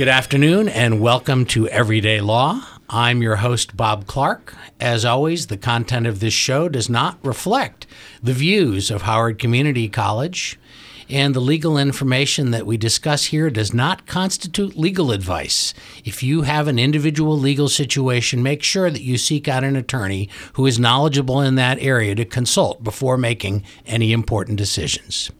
Good afternoon and welcome to Everyday Law. I'm your host, Bob Clark. As always, the content of this show does not reflect the views of Howard Community College, and the legal information that we discuss here does not constitute legal advice. If you have an individual legal situation, make sure that you seek out an attorney who is knowledgeable in that area to consult before making any important decisions.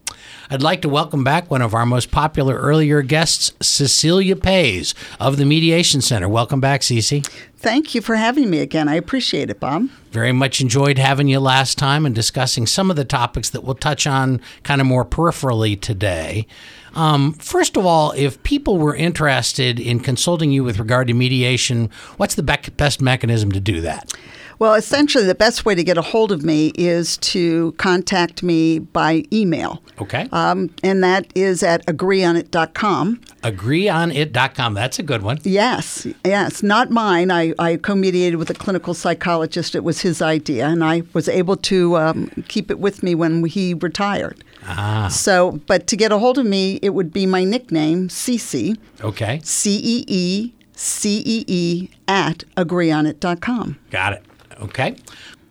I'd like to welcome back one of our most popular earlier guests, Cecelia Paizs of the Mediation Center. Welcome back, Cece. Thank you for having me again. I appreciate it, Bob. Very much enjoyed having you last time and discussing some of the topics that we'll touch on kind of more peripherally today. Um, first of all, if people were interested in consulting you with regard to mediation, what's the best mechanism to do that? Well, essentially, the best way to get a hold of me is to contact me by email. Okay. Um, and that is at agreeonit.com. Agreeonit.com. That's a good one. Yes, yes. Not mine. I, I co mediated with a clinical psychologist. It was his idea, and I was able to um, keep it with me when he retired. Ah. So, but to get a hold of me, it would be my nickname, Cece. Okay. C E E C E E at agreeonit.com. Got it. Okay.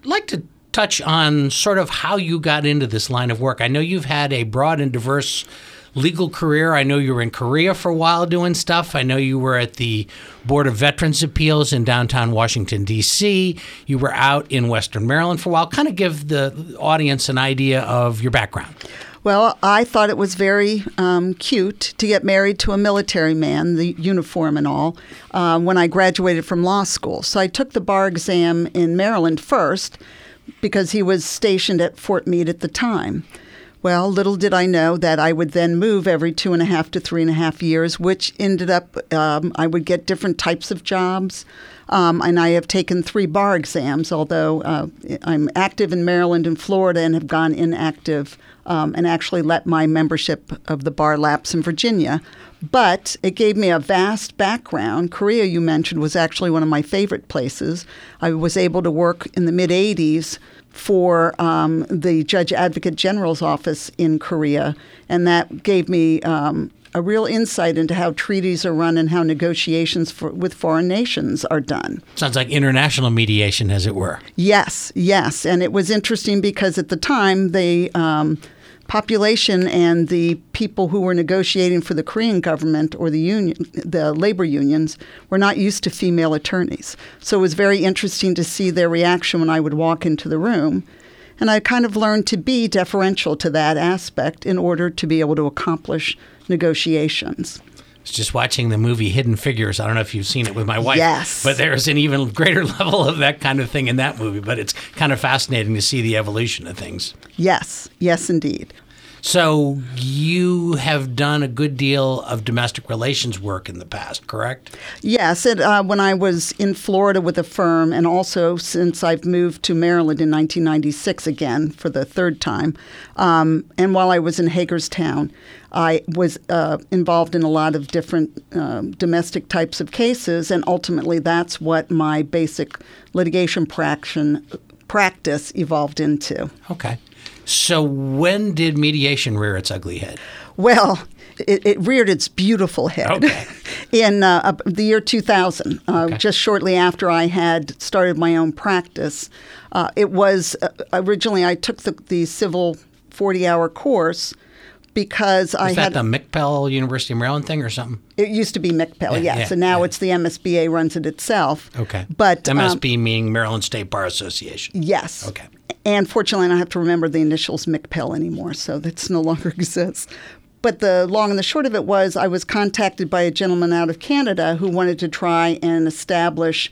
I'd like to touch on sort of how you got into this line of work. I know you've had a broad and diverse legal career. I know you were in Korea for a while doing stuff. I know you were at the Board of Veterans Appeals in downtown Washington, D.C. You were out in Western Maryland for a while. Kind of give the audience an idea of your background. Well, I thought it was very um, cute to get married to a military man, the uniform and all, uh, when I graduated from law school. So I took the bar exam in Maryland first because he was stationed at Fort Meade at the time. Well, little did I know that I would then move every two and a half to three and a half years, which ended up um, I would get different types of jobs. Um, and I have taken three bar exams, although uh, I'm active in Maryland and Florida and have gone inactive um, and actually let my membership of the bar lapse in Virginia. But it gave me a vast background. Korea, you mentioned, was actually one of my favorite places. I was able to work in the mid 80s for um, the Judge Advocate General's office in Korea, and that gave me um, a real insight into how treaties are run and how negotiations for, with foreign nations are done. Sounds like international mediation, as it were. Yes, yes. And it was interesting because at the time, they. um, population and the people who were negotiating for the Korean government or the union, the labor unions, were not used to female attorneys. So it was very interesting to see their reaction when I would walk into the room. And I kind of learned to be deferential to that aspect in order to be able to accomplish negotiations. Just watching the movie Hidden Figures. I don't know if you've seen it with my wife. Yes. But there's an even greater level of that kind of thing in that movie. But it's kind of fascinating to see the evolution of things. Yes, yes, indeed. So you have done a good deal of domestic relations work in the past, correct? Yes, it, uh, when I was in Florida with a firm, and also since I've moved to Maryland in 1996 again for the third time, um, and while I was in Hagerstown, I was uh, involved in a lot of different uh, domestic types of cases, and ultimately that's what my basic litigation practice evolved into. Okay. So, when did mediation rear its ugly head? Well, it, it reared its beautiful head okay. in uh, the year 2000, uh, okay. just shortly after I had started my own practice. Uh, it was uh, originally I took the, the civil 40 hour course because Was I that had the MICPEL University of Maryland thing or something? it used to be MICPEL, Yeah, yes, yeah, and now yeah. it's the MSBA runs it itself. Okay. but um, MSB meaning Maryland State Bar Association. yes, Okay. And fortunately, I don't have to remember the initials MICPEL anymore, so that's no longer exists. But the long and the short of it was, I was contacted by a gentleman out of Canada who wanted to try and establish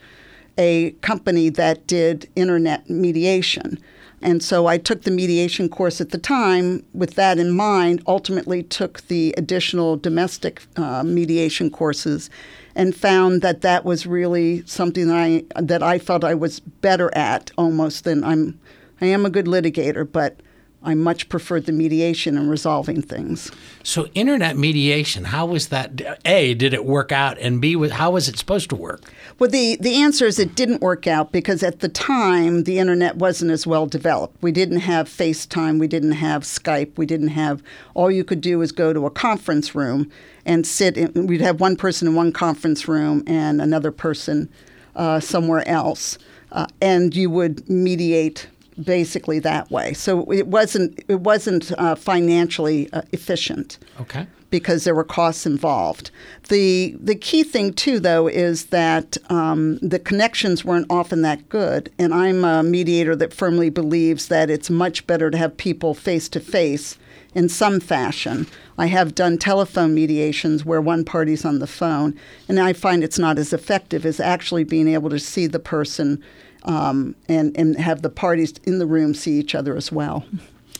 a company that did internet mediation. And so I took the mediation course at the time with that in mind, ultimately took the additional domestic uh, mediation courses and found that that was really something that I, that I felt I was better at almost than I'm I am a good litigator, but I much preferred the mediation and resolving things. So, internet mediation, how was that? A, did it work out? And B, how was it supposed to work? Well, the, the answer is it didn't work out because at the time the internet wasn't as well developed. We didn't have FaceTime, we didn't have Skype, we didn't have, all you could do was go to a conference room and sit, in, we'd have one person in one conference room and another person uh, somewhere else. Uh, and you would mediate basically that way. So it wasn't it wasn't uh, financially uh, efficient. Okay. Because there were costs involved. The the key thing too, though, is that um, the connections weren't often that good. And I'm a mediator that firmly believes that it's much better to have people face to face in some fashion. I have done telephone mediations where one party's on the phone, and I find it's not as effective as actually being able to see the person um, and, and have the parties in the room see each other as well.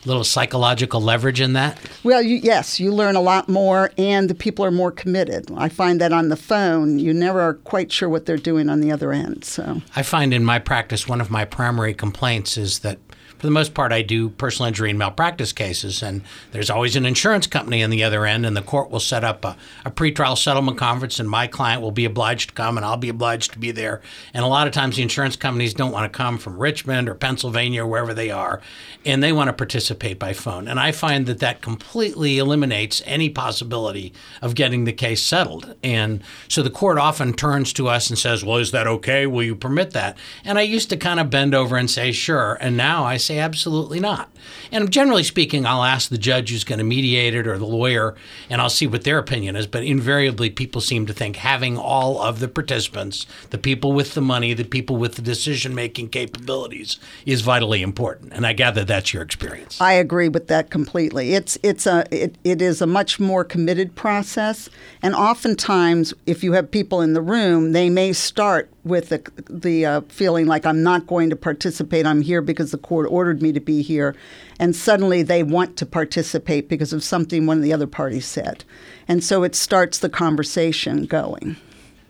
A little psychological leverage in that? Well, you, yes, you learn a lot more, and the people are more committed. I find that on the phone, you never are quite sure what they're doing on the other end. So I find in my practice, one of my primary complaints is that for the most part, I do personal injury and malpractice cases, and there's always an insurance company on the other end, and the court will set up a, a pretrial settlement conference, and my client will be obliged to come, and I'll be obliged to be there. And a lot of times, the insurance companies don't want to come from Richmond or Pennsylvania or wherever they are, and they want to participate by phone. And I find that that completely eliminates any possibility of getting the case settled. And so the court often turns to us and says, "Well, is that okay? Will you permit that?" And I used to kind of bend over and say, "Sure." And now I say absolutely not. And generally speaking, I'll ask the judge who's going to mediate it or the lawyer, and I'll see what their opinion is. But invariably, people seem to think having all of the participants, the people with the money, the people with the decision making capabilities, is vitally important. And I gather that's your experience. I agree with that completely. It's it's a it, it is a much more committed process, and oftentimes, if you have people in the room, they may start with the, the uh, feeling like I'm not going to participate. I'm here because the court ordered me to be here. And suddenly they want to participate because of something one of the other parties said. And so it starts the conversation going.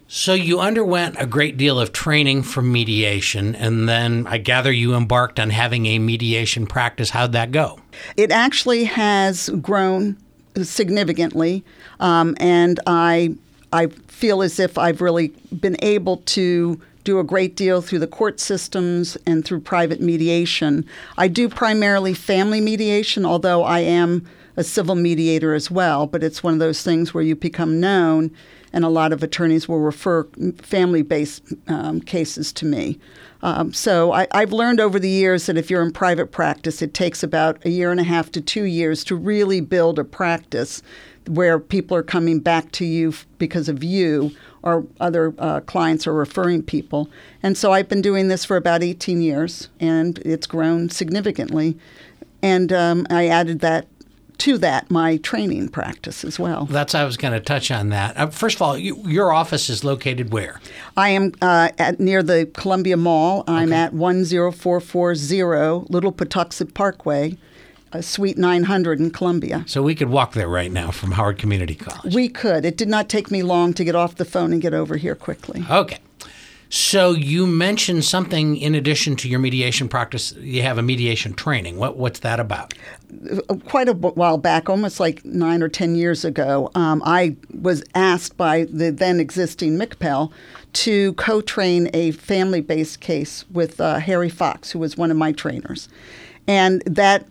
So you underwent a great deal of training for mediation, and then I gather you embarked on having a mediation practice. How'd that go? It actually has grown significantly, um, and I I feel as if I've really been able to do a great deal through the court systems and through private mediation. I do primarily family mediation, although I am a civil mediator as well, but it's one of those things where you become known, and a lot of attorneys will refer family based um, cases to me. Um, so I, have learned over the years that if you're in private practice, it takes about a year and a half to two years to really build a practice where people are coming back to you because of you or other uh, clients are referring people. And so I've been doing this for about 18 years and it's grown significantly. And um, I added that to that my training practice as well. That's I was going to touch on that. Uh, first of all, you, your office is located where? I am uh, at near the Columbia Mall. I'm okay. at 10440 Little Patuxent Parkway uh, Suite 900 in Columbia. So we could walk there right now from Howard Community College. We could. It did not take me long to get off the phone and get over here quickly. Okay. So you mentioned something in addition to your mediation practice. You have a mediation training. What what's that about? Quite a while back, almost like nine or ten years ago, um, I was asked by the then existing MICPEL to co-train a family-based case with uh, Harry Fox, who was one of my trainers, and that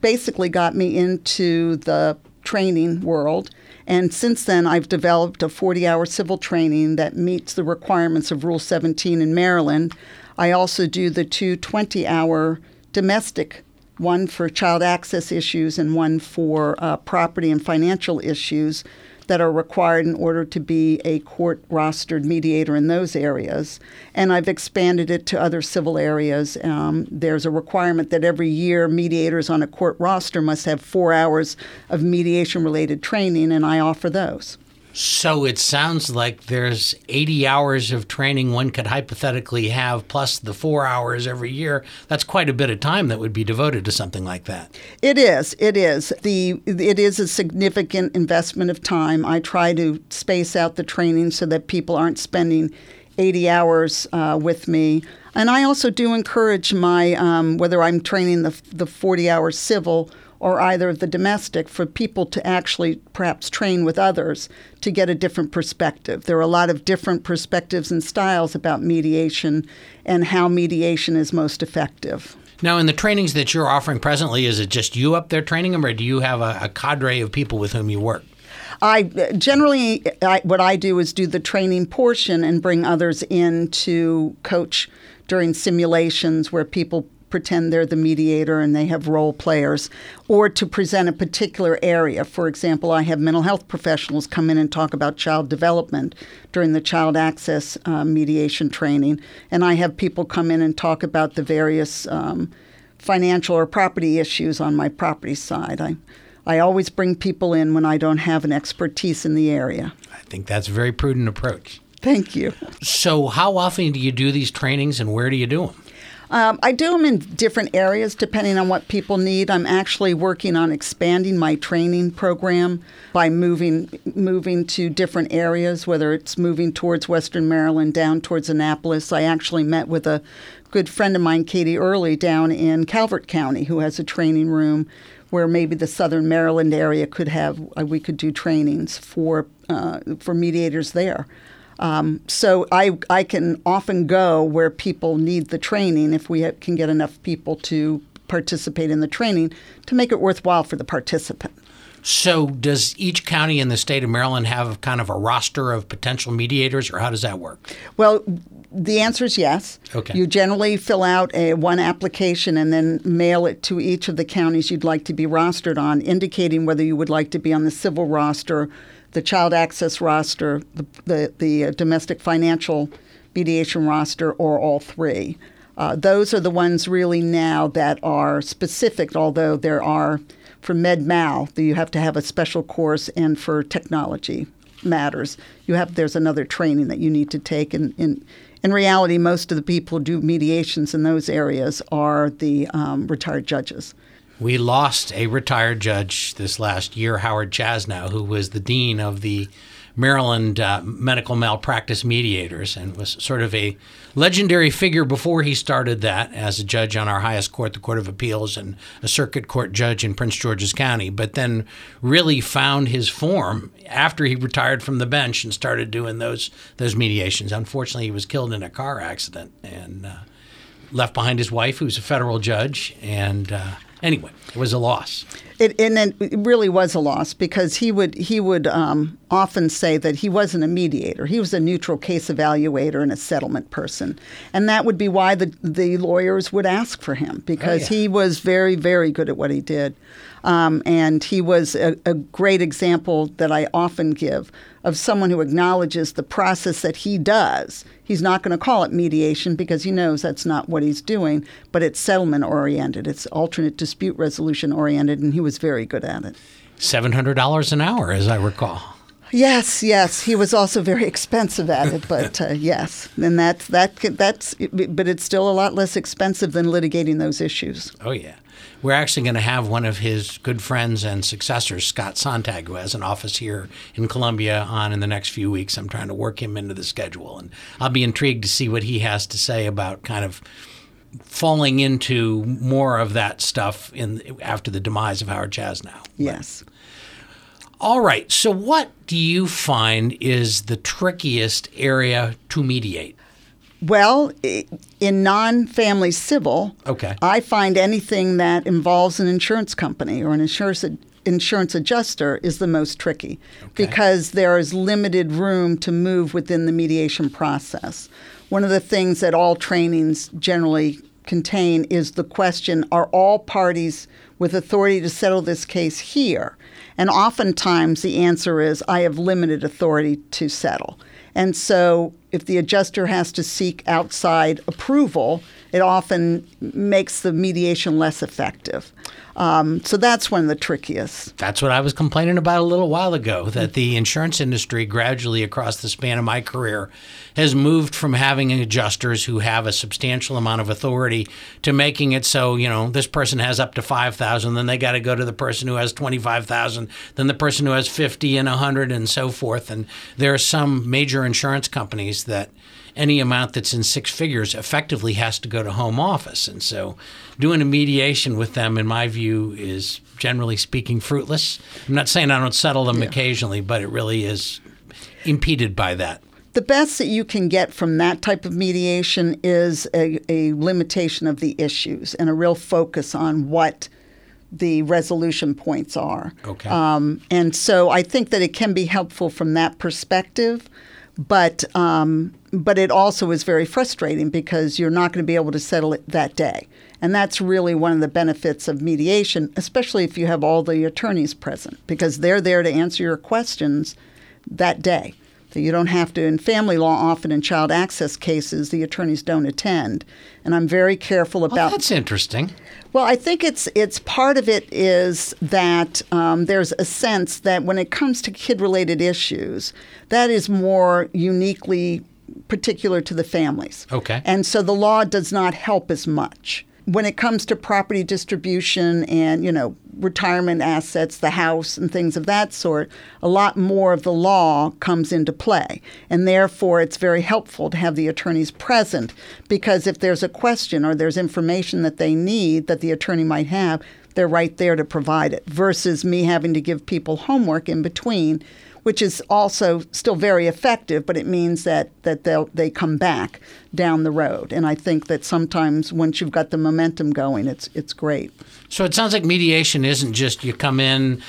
basically got me into the training world. And since then, I've developed a 40 hour civil training that meets the requirements of Rule 17 in Maryland. I also do the two 20 hour domestic, one for child access issues and one for uh, property and financial issues that are required in order to be a court rostered mediator in those areas. And I've expanded it to other civil areas. Um, there's a requirement that every year mediators on a court roster must have four hours of mediation related training, and I offer those. So it sounds like there's 80 hours of training one could hypothetically have, plus the four hours every year. That's quite a bit of time that would be devoted to something like that. It is. It is. The it is a significant investment of time. I try to space out the training so that people aren't spending 80 hours uh, with me. And I also do encourage my, um, whether I'm training the, the 40 hour civil or either of the domestic, for people to actually perhaps train with others to get a different perspective. There are a lot of different perspectives and styles about mediation and how mediation is most effective. Now, in the trainings that you're offering presently, is it just you up there training them, or do you have a, a cadre of people with whom you work? I generally, I, what I do is do the training portion and bring others in to coach during simulations where people pretend they're the mediator and they have role players, or to present a particular area. For example, I have mental health professionals come in and talk about child development during the child access uh, mediation training, and I have people come in and talk about the various um, financial or property issues on my property side. I, I always bring people in when I don't have an expertise in the area. I think that's a very prudent approach. Thank you. So, how often do you do these trainings and where do you do them? Um, I do them in different areas depending on what people need. I'm actually working on expanding my training program by moving moving to different areas, whether it's moving towards Western Maryland, down towards Annapolis. I actually met with a good friend of mine, Katie Early, down in Calvert County, who has a training room where maybe the Southern Maryland area could have uh, we could do trainings for uh, for mediators there. Um, so I, I can often go where people need the training if we can get enough people to participate in the training to make it worthwhile for the participant. So, does each county in the state of Maryland have kind of a roster of potential mediators, or how does that work? Well, the answer is yes. Okay. You generally fill out a one application and then mail it to each of the counties you'd like to be rostered on, indicating whether you would like to be on the civil roster, the child access roster, the, the, the uh, domestic financial mediation roster, or all three. Uh, those are the ones really now that are specific, although there are for med mal, you have to have a special course, and for technology matters, you have there's another training that you need to take. And in, in reality, most of the people who do mediations in those areas are the um, retired judges. We lost a retired judge this last year, Howard Chasanow, who was the dean of the Maryland uh, Medical Malpractice Mediators and was sort of a legendary figure before he started that as a judge on our highest court, the Court of Appeals, and a circuit court judge in Prince George's County, but then really found his form after he retired from the bench and started doing those those mediations. Unfortunately, he was killed in a car accident and uh, left behind his wife, who's a federal judge, and uh, anyway, it was a loss. It, and it really was a loss because he would he would um, often say that he wasn't a mediator. He was a neutral case evaluator and a settlement person, and that would be why the the lawyers would ask for him because oh, yeah. he was very very good at what he did. Um, and he was a, a, great example that I often give of someone who acknowledges the process that he does. He's not going to call it mediation because he knows that's not what he's doing, but it's settlement oriented, it's alternate dispute resolution oriented, and he was very good at it. $700 an hour, as I recall. Yes, yes. He was also very expensive at it, but uh, yes, and that's that. That's, but it's still a lot less expensive than litigating those issues. Oh yeah, we're actually going to have one of his good friends and successors, Scott Sontag, who has an office here in Columbia, on in the next few weeks. I'm trying to work him into the schedule, and I'll be intrigued to see what he has to say about kind of falling into more of that stuff in after the demise of Howard Chasanow. Yes. All right. So, what do you find is the trickiest area to mediate? Well, in non-family civil, okay. I find anything that involves an insurance company or an insurance insurance adjuster is the most tricky okay. because there is limited room to move within the mediation process. One of the things that all trainings generally contain is the question are all parties with authority to settle this case here? And oftentimes the answer is I have limited authority to settle. And so if the adjuster has to seek outside approval, it often makes the mediation less effective. Um, so that's one of the trickiest. That's what I was complaining about a little while ago that the insurance industry, gradually across the span of my career, has moved from having adjusters who have a substantial amount of authority to making it so, you know, this person has up to 5,000, then they got to go to the person who has 25,000, then the person who has 50 and 100 and so forth. And there are some major insurance companies that any amount that's in six figures effectively has to go to home office. And so doing a mediation with them, in my view, is generally speaking fruitless. I'm not saying I don't settle them yeah. occasionally, but it really is impeded by that. The best that you can get from that type of mediation is a, a limitation of the issues and a real focus on what the resolution points are. Okay. Um, and so I think that it can be helpful from that perspective, but um, but it also is very frustrating because you're not going to be able to settle it that day. And that's really one of the benefits of mediation, especially if you have all the attorneys present, because they're there to answer your questions that day. So you don't have to, in family law, often in child access cases, the attorneys don't attend. And I'm very careful about. Well, that's interesting. Well, I think it's it's part of it is that um, there's a sense that when it comes to kid-related issues, that is more uniquely particular to the families. Okay. And so the law does not help as much when it comes to property distribution and you know retirement assets the house and things of that sort a lot more of the law comes into play. And therefore it's very helpful to have the attorneys present because if there's a question or there's information that they need that the attorney might have they're right there to provide it versus me having to give people homework in between which is also still very effective, but it means that that they they come back down the road. And I think that sometimes once you've got the momentum going, it's it's great. So it sounds like mediation isn't just you come in,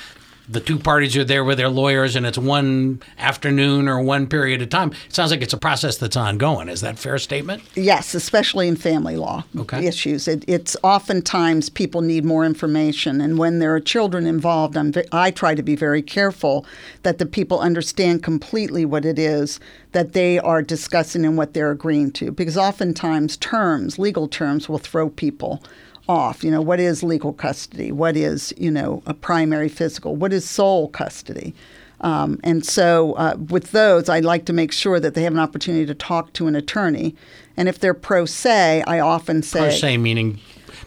the two parties are there with their lawyers and it's one afternoon or one period of time. It sounds like it's a process that's ongoing. Is that fair statement? Yes, especially in family law okay. issues. It, it's oftentimes people need more information, and when there are children involved, I'm, I try to be very careful that the people understand completely what it is that they are discussing and what they're agreeing to, because oftentimes terms, legal terms, will throw people off. You know, what is legal custody? What is, you know, a primary physical? What is sole custody? Um, and so uh, with those, I like to make sure that they have an opportunity to talk to an attorney. And if they're pro se, I often say. Pro se meaning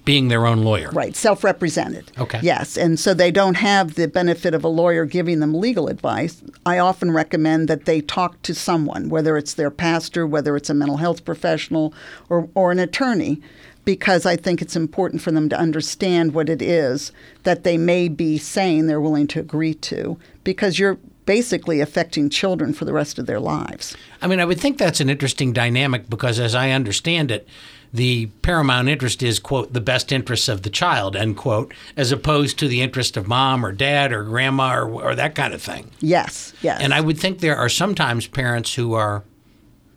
being their own lawyer. Right, self represented. Okay. Yes, and so they don't have the benefit of a lawyer giving them legal advice. I often recommend that they talk to someone, whether it's their pastor, whether it's a mental health professional, or, or an attorney, because I think it's important for them to understand what it is that they may be saying they're willing to agree to, because you're basically affecting children for the rest of their lives. I mean, I would think that's an interesting dynamic because, as I understand it, the paramount interest is, quote, the best interests of the child, end quote, as opposed to the interest of mom or dad or grandma or, or that kind of thing. Yes, yes. And I would think there are sometimes parents who are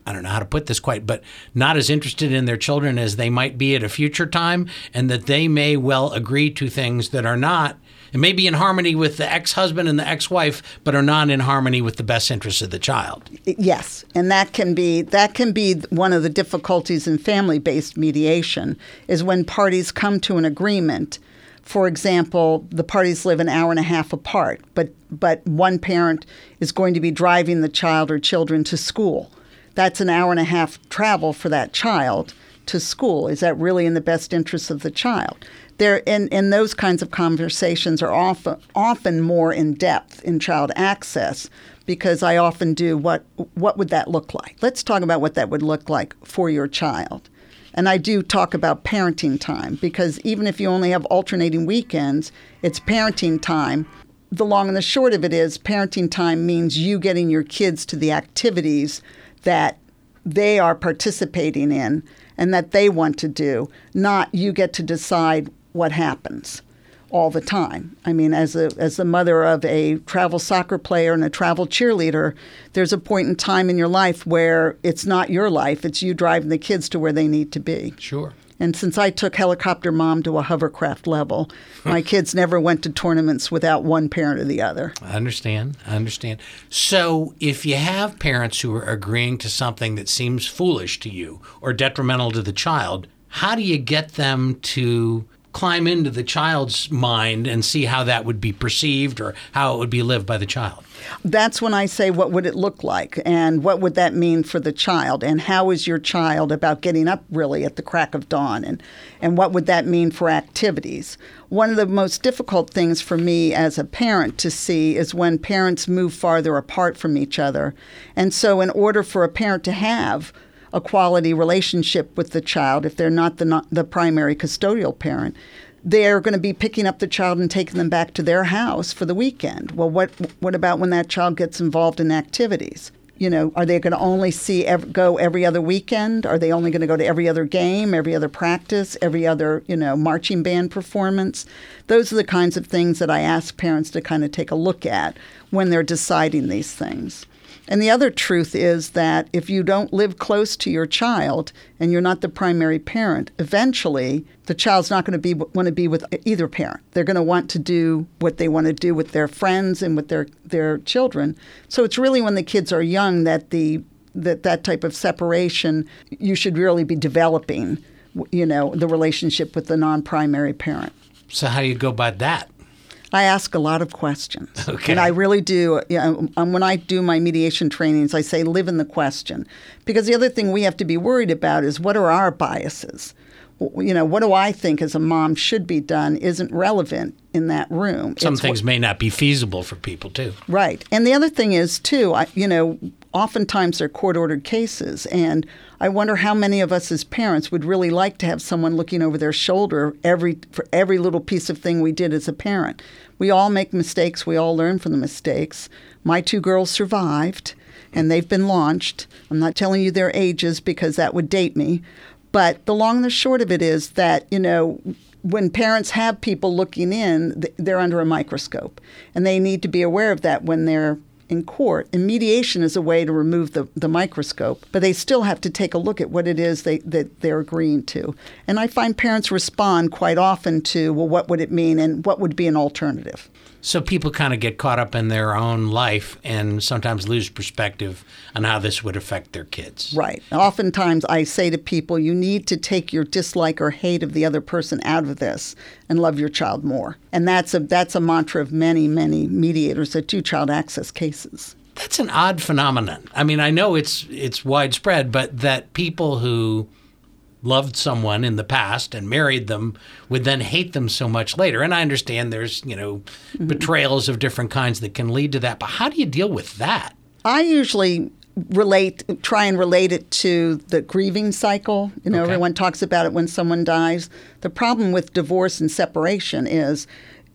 I don't know how to put this quite, but not as interested in their children as they might be at a future time, and that they may well agree to things that are not. It may be in harmony with the ex husband and the ex wife, but are not in harmony with the best interests of the child. Yes, and that can be that can be one of the difficulties in family based mediation is when parties come to an agreement. For example, the parties live an hour and a half apart, but but one parent is going to be driving the child or children to school that's an hour and a half travel for that child to school. Is that really in the best interest of the child? There, and, and those kinds of conversations are often often more in depth in child access because I often do what what would that look like? Let's talk about what that would look like for your child. And I do talk about parenting time because even if you only have alternating weekends, it's parenting time. The long and the short of it is parenting time means you getting your kids to the activities that they are participating in and that they want to do, not you get to decide what happens all the time. I mean, as a as the mother of a travel soccer player and a travel cheerleader, there's a point in time in your life where it's not your life; it's you driving the kids to where they need to be. Sure. And since I took helicopter mom to a hovercraft level, my kids never went to tournaments without one parent or the other. I understand. I understand. So if you have parents who are agreeing to something that seems foolish to you or detrimental to the child, how do you get them to climb into the child's mind and see how that would be perceived or how it would be lived by the child? That's when I say, what would it look like? And what would that mean for the child? And how is your child about getting up really at the crack of dawn? And, and what would that mean for activities? One of the most difficult things for me as a parent to see is when parents move farther apart from each other. And so, in order for a parent to have a quality relationship with the child, if they're not the, not the primary custodial parent, they're going to be picking up the child and taking them back to their house for the weekend. Well, what what about when that child gets involved in activities? You know, are they going to only see go every other weekend? Are they only going to go to every other game, every other practice, every other you know marching band performance? Those are the kinds of things that I ask parents to kind of take a look at when they're deciding these things. And the other truth is that if you don't live close to your child and you're not the primary parent, eventually the child's not going to be want to be with either parent. They're going to want to do what they want to do with their friends and with their their children. So it's really when the kids are young that the that that type of separation you should really be developing, you know, the relationship with the non-primary parent. So how do you go about that? I ask a lot of questions. Okay. And I really do. You know, um, when I do my mediation trainings, I say live in the question. Because the other thing we have to be worried about is what are our biases? You know, what do I think as a mom should be done isn't relevant in that room. Some It's things may not be feasible for people too. Right. And the other thing is, too, I, you know, oftentimes they're court ordered cases. And I wonder how many of us as parents would really like to have someone looking over their shoulder every for every little piece of thing we did as a parent. We all make mistakes, we all learn from the mistakes. My two girls survived and they've been launched. I'm not telling you their ages because that would date me. But the long and the short of it is that, you know, when parents have people looking in, they're under a microscope. And they need to be aware of that when they're in court. And mediation is a way to remove the, the microscope, but they still have to take a look at what it is they, that they're agreeing to. And I find parents respond quite often to, well, what would it mean and what would be an alternative? So people kind of get caught up in their own life and sometimes lose perspective on how this would affect their kids. Right. Oftentimes, I say to people, you need to take your dislike or hate of the other person out of this and love your child more. And that's a that's a mantra of many, many mediators that do child access cases. That's an odd phenomenon. I mean, I know it's it's widespread, but that people who loved someone in the past and married them would then hate them so much later. And I understand there's, you know, mm-hmm. betrayals of different kinds that can lead to that, but how do you deal with that? I usually relate try and relate it to the grieving cycle. You know, Okay. everyone talks about it when someone dies. The problem with divorce and separation is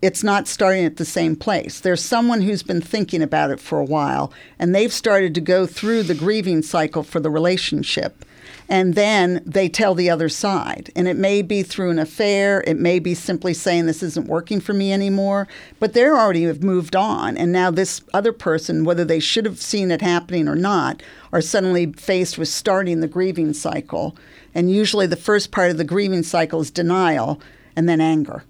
it's not starting at the same place. There's someone who's been thinking about it for a while and they've started to go through the grieving cycle for the relationship. And then they tell the other side. And it may be through an affair, it may be simply saying this isn't working for me anymore, but they're already have moved on. And now this other person, whether they should have seen it happening or not, are suddenly faced with starting the grieving cycle. And usually the first part of the grieving cycle is denial and then anger.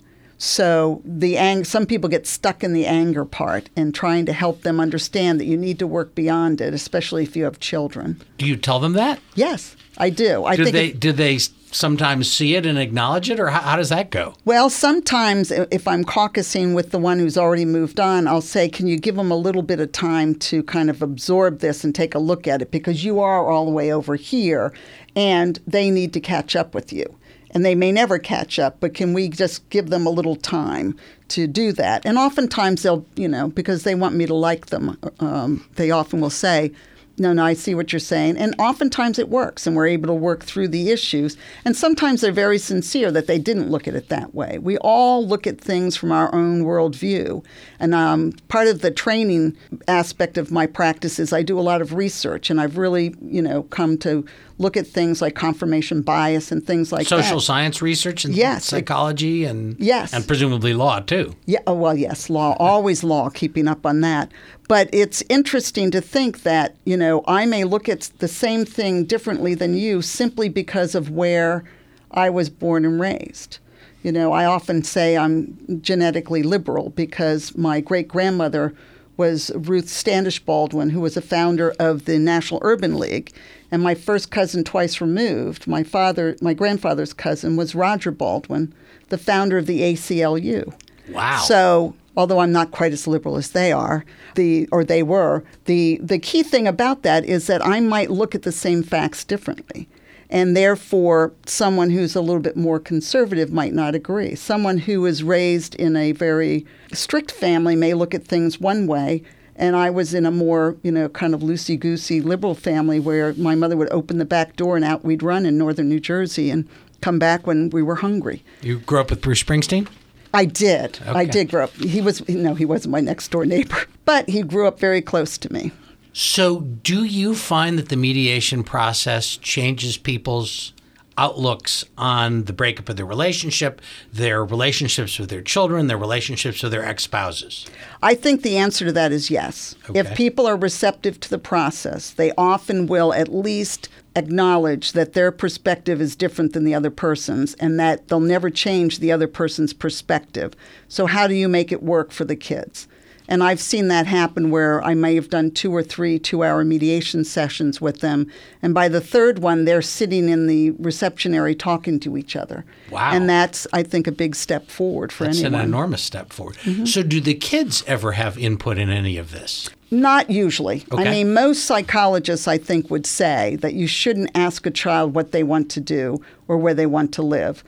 So the ang- some people get stuck in the anger part and trying to help them understand that you need to work beyond it, especially if you have children. Do you tell them that? Yes, I do. I Do think they it- do they sometimes see it and acknowledge it or how, how does that go? Well, sometimes if I'm caucusing with the one who's already moved on, I'll say, can you give them a little bit of time to kind of absorb this and take a look at it because you are all the way over here and they need to catch up with you. And they may never catch up, but can we just give them a little time to do that? And oftentimes they'll, you know, because they want me to like them, um, they often will say, no, no, I see what you're saying. And oftentimes it works, and we're able to work through the issues. And sometimes they're very sincere that they didn't look at it that way. We all look at things from our own worldview. And um, part of the training aspect of my practice is I do a lot of research, and I've really, you know, come to look at things like confirmation bias and things like that. Social that. science research and Yes. psychology and Yes. and presumably law too. Yeah, oh, well, yes, law, always law, keeping up on that. But it's interesting to think that, you know, I may look at the same thing differently than you simply because of where I was born and raised. You know, I often say I'm genetically liberal because my great grandmother was Ruth Standish Baldwin, who was a founder of the National Urban League. And my first cousin twice removed, my father, my grandfather's cousin, was Roger Baldwin, the founder of the ACLU. Wow. So, although I'm not quite as liberal as they are, the or they were, the the key thing about that is that I might look at the same facts differently. And therefore, someone who's a little bit more conservative might not agree. Someone who is raised in a very strict family may look at things one way, And I was in a more, you know, kind of loosey goosey liberal family where my mother would open the back door and out we'd run in northern New Jersey and come back when we were hungry. You grew up with Bruce Springsteen? I did. I did grow up. He was, no, he wasn't my next door neighbor, but he grew up very close to me. So, do you find that the mediation process changes people's outlooks on the breakup of their relationship, their relationships with their children, their relationships with their ex spouses? I think the answer to that is yes. If people are receptive to the process, they often will at least acknowledge that their perspective is different than the other person's and that they'll never change the other person's perspective. So, how do you make it work for the kids? And I've seen that happen where I may have done two or three two hour mediation sessions with them. And by the third one, they're sitting in the reception area talking to each other. Wow. And that's, I think, a big step forward for That's anyone. an enormous step forward. Mm-hmm. So, do the kids ever have input in any of this? Not usually. Okay. I mean, most psychologists, I think, would say that you shouldn't ask a child what they want to do or where they want to live.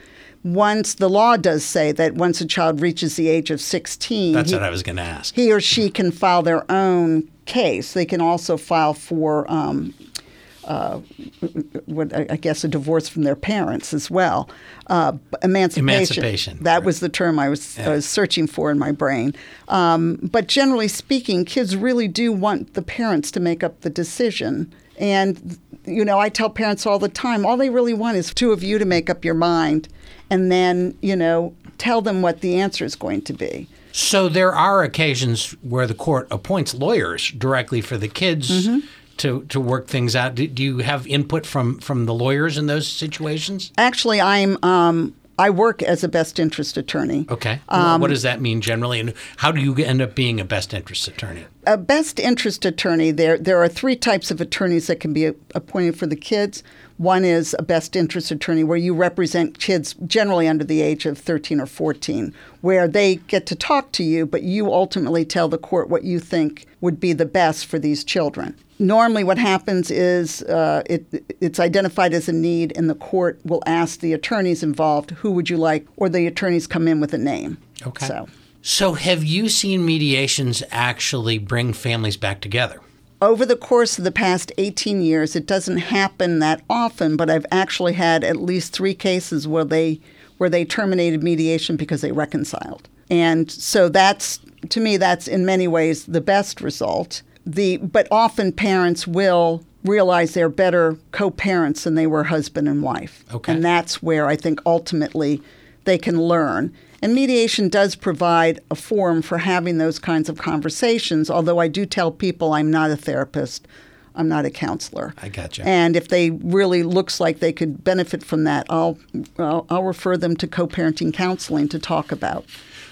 Once the law does say that once a child reaches the age of 16, That's he, what I was going to ask. he or she can file their own case. They can also file for, um, uh, what I guess, a divorce from their parents as well. Uh, emancipation. Emancipation, That right. was the term I was, I was searching for in my brain. Um, but generally speaking, kids really do want the parents to make up the decision. And, you know, I tell parents all the time all they really want is two of you to make up your mind and then, you know, tell them what the answer is going to be. So, there are occasions where the court appoints lawyers directly for the kids. Mm-hmm. To, to work things out, do, do you have input from, from the lawyers in those situations? Actually, I'm um, I work as a best interest attorney. Okay. Um, what does that mean generally, and how do you end up being a best interest attorney? A best interest attorney. There there are three types of attorneys that can be appointed for the kids. One is a best interest attorney, where you represent kids generally under the age of 13 or 14, where they get to talk to you, but you ultimately tell the court what you think would be the best for these children. Normally, what happens is uh, it, it's identified as a need, and the court will ask the attorneys involved, "Who would you like?" Or the attorneys come in with a name. Okay. So. So, have you seen mediations actually bring families back together? Over the course of the past 18 years, it doesn't happen that often, but I've actually had at least three cases where they where they terminated mediation because they reconciled. And so that's to me that's in many ways the best result. The but often parents will realize they're better co-parents than they were husband and wife. Okay. And that's where I think ultimately they can learn. And mediation does provide a forum for having those kinds of conversations, although I do tell people I'm not a therapist, I'm not a counselor. I gotcha. And if they really looks like they could benefit from that, I'll I'll, I'll refer them to co-parenting counseling to talk about.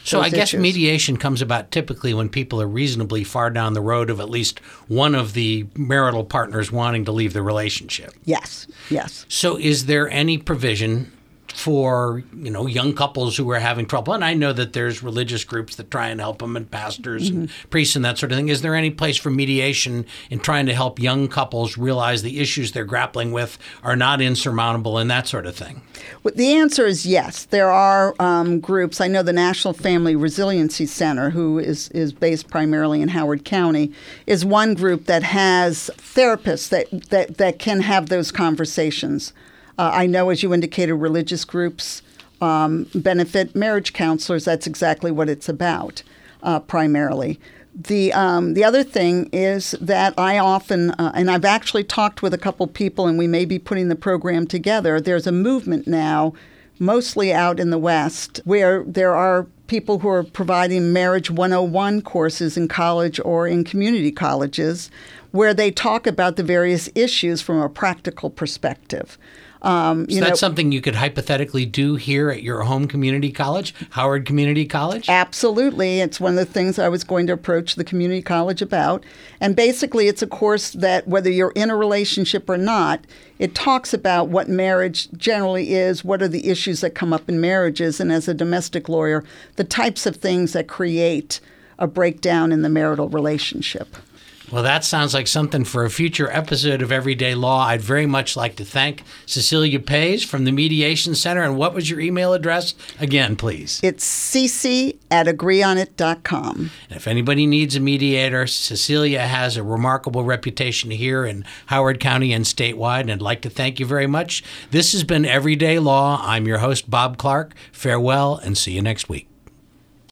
So I guess issues. mediation comes about typically when people are reasonably far down the road of at least one of the marital partners wanting to leave the relationship. Yes, yes. So is there any provision for, you know, young couples who are having trouble? And I know that there's religious groups that try and help them and pastors and priests and that sort of thing. Is there any place for mediation in trying to help young couples realize the issues they're grappling with are not insurmountable and that sort of thing? Well, The answer is yes. There are um, groups. I know the National Family Resiliency Center, who is, is based primarily in Howard County, is one group that has therapists that, that, that can have those conversations. Uh, I know, as you indicated, religious groups um, benefit marriage counselors. That's exactly what it's about, uh, primarily. The um, the other thing is that I often, uh, and I've actually talked with a couple people, and we may be putting the program together. There's a movement now, mostly out in the West, where there are people who are providing marriage 101 courses in college or in community colleges, where they talk about the various issues from a practical perspective. Um, So you know, that's something you could hypothetically do here at your home community college, Howard Community College? Absolutely. It's one of the things I was going to approach the community college about. And basically, it's a course that, whether you're in a relationship or not, it talks about what marriage generally is, what are the issues that come up in marriages, and as a domestic lawyer, the types of things that create a breakdown in the marital relationship. Well, that sounds like something for a future episode of Everyday Law. I'd very much like to thank Cecelia Paizs from the Mediation Center. And what was your email address again, please? It's cc at agreeonit.com. And if anybody needs a mediator, Cecelia has a remarkable reputation here in Howard County and statewide. And I'd like to thank you very much. This has been Everyday Law. I'm your host, Bob Clark. Farewell and see you next week.